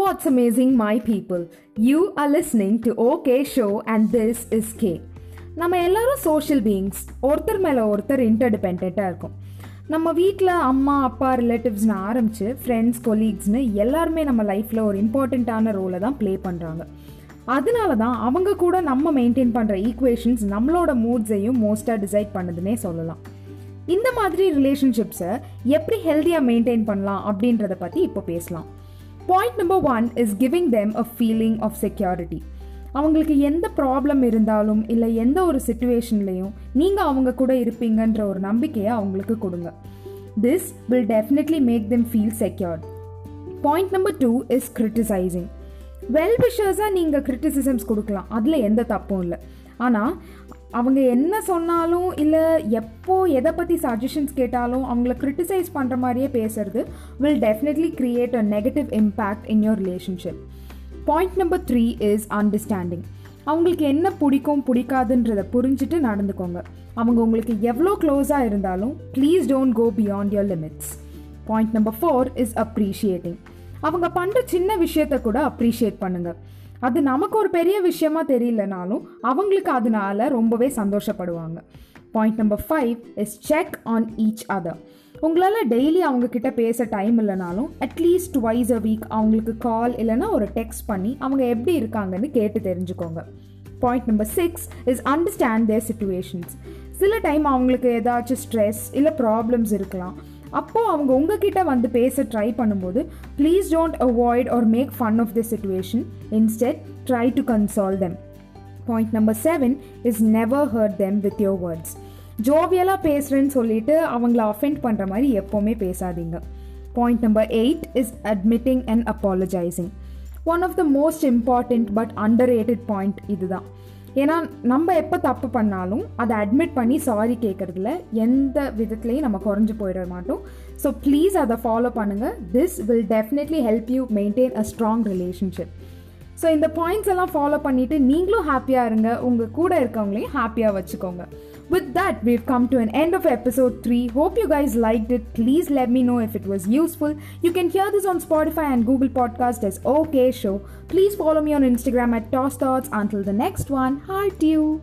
What's amazing, my people? You are listening to OK Show, and this is K. நம்ம எல்லாரும் social beings ஒருத்தர் மேலே ஒருத்தர் இன்டர்டிபெண்ட்டாக இருக்கும். நம்ம வீட்டில் அம்மா அப்பா ரிலேட்டிவ்ஸ்னு ஆரம்பித்து ஃப்ரெண்ட்ஸ் கொலீக்ஸ்னு எல்லாருமே நம்ம லைஃப்பில் ஒரு இம்பார்ட்டண்ட்டான ரோலை தான் ப்ளே பண்ணுறாங்க அதனால தான் அவங்க கூட நம்ம மெயின்டைன் பண்ணுற ஈக்குவேஷன்ஸ் நம்மளோட மூட்ஸையும் மோஸ்ட்டாக டிசைட் பண்ணுதுன்னே சொல்லலாம். இந்த மாதிரி ரிலேஷன்ஷிப்ஸை எப்படி ஹெல்த்தியாக மெயின்டைன் பண்ணலாம் அப்படின்றத பற்றி இப்போ பேசலாம். Point number one is giving them a feeling of security அவங்களுக்கு எந்த ப்ராப்ளம் இருந்தாலும் இல்லை எந்த ஒரு சுச்சுவேஷன்லையும் நீங்கள் அவங்க கூட இருப்பீங்கன்ற ஒரு நம்பிக்கையை அவங்களுக்கு கொடுங்க. This will definitely make them feel secured point number two is criticising well விஷர்ஸாக நீங்கள் கிரிட்டிசிசம்ஸ் கொடுக்கலாம். அதில் எந்த தப்பும் இல்லை. ஆனால் அவங்க என்ன சொன்னாலும் இல்லை எப்போ எதை பற்றி சஜஷன்ஸ் கேட்டாலும் அவங்கள கிரிட்டிசைஸ் பண்ணுற மாதிரியே பேசுறது will definitely create a negative impact in your relationship point number three is understanding அவங்களுக்கு என்ன பிடிக்கும் பிடிக்காதுன்றதை புரிஞ்சுட்டு நடந்துக்கோங்க. அவங்க உங்களுக்கு எவ்வளோ க்ளோஸாக இருந்தாலும் please don't go beyond your limits point number four is appreciating அவங்க பண்ணுற சின்ன விஷயத்த கூட அப்ரிஷியேட் பண்ணுங்கள் அது நமக்கு ஒரு பெரிய விஷயமா தெரியலனாலும் அவங்களுக்கு அதனால ரொம்பவே சந்தோஷப்படுவாங்க. Point number five is check on each other உங்களால் டெய்லி அவங்க கிட்ட பேச டைம் இல்லைனாலும் அட்லீஸ்ட் டுவைஸ் அ வீக் அவங்களுக்கு கால் இல்லைனா ஒரு டெக்ஸ்ட் பண்ணி அவங்க எப்படி இருக்காங்கன்னு கேட்டு தெரிஞ்சுக்கோங்க. Point number six is understand their situations சில டைம் அவங்களுக்கு ஏதாச்சும் ஸ்ட்ரெஸ் இல்லை ப்ராப்ளம்ஸ் இருக்கலாம். அப்போது அவங்க உங்ககிட்ட வந்து பேச ட்ரை பண்ணும்போது please don't avoid or make fun of the situation instead try to console them point number seven is never hurt them with your words ஜோவியலாக பேசுகிறேன்னு சொல்லிட்டு அவங்கள அஃபெண்ட் பண்ணுற மாதிரி எப்போவுமே பேசாதீங்க. Point number eight is admitting and apologising one of the most important but underrated point இதுதான். ஏன்னா நம்ம எப்போ தப்பு பண்ணாலும் அதை அட்மிட் பண்ணி சாரி கேட்குறதுல எந்த விதத்துலையும் நம்ம குறைஞ்சு போயிட மாட்டோம். ஸோ ப்ளீஸ் அதை ஃபாலோ பண்ணுங்கள் this will definitely help you maintain a strong relationship so இந்த பாயிண்ட்ஸ் எல்லாம் ஃபாலோ பண்ணிவிட்டு நீங்களும் ஹாப்பியாக இருங்க. உங்கள் கூட இருக்கவங்களையும் ஹாப்பியாக வச்சுக்கோங்க. With that, we've come to an end of episode 3. Hope you guys liked it. Please let me know if it was useful. You can hear this on Spotify and Google Podcast as OK Show. Please follow me on Instagram at Toss Thoughts. Until the next one, heart you.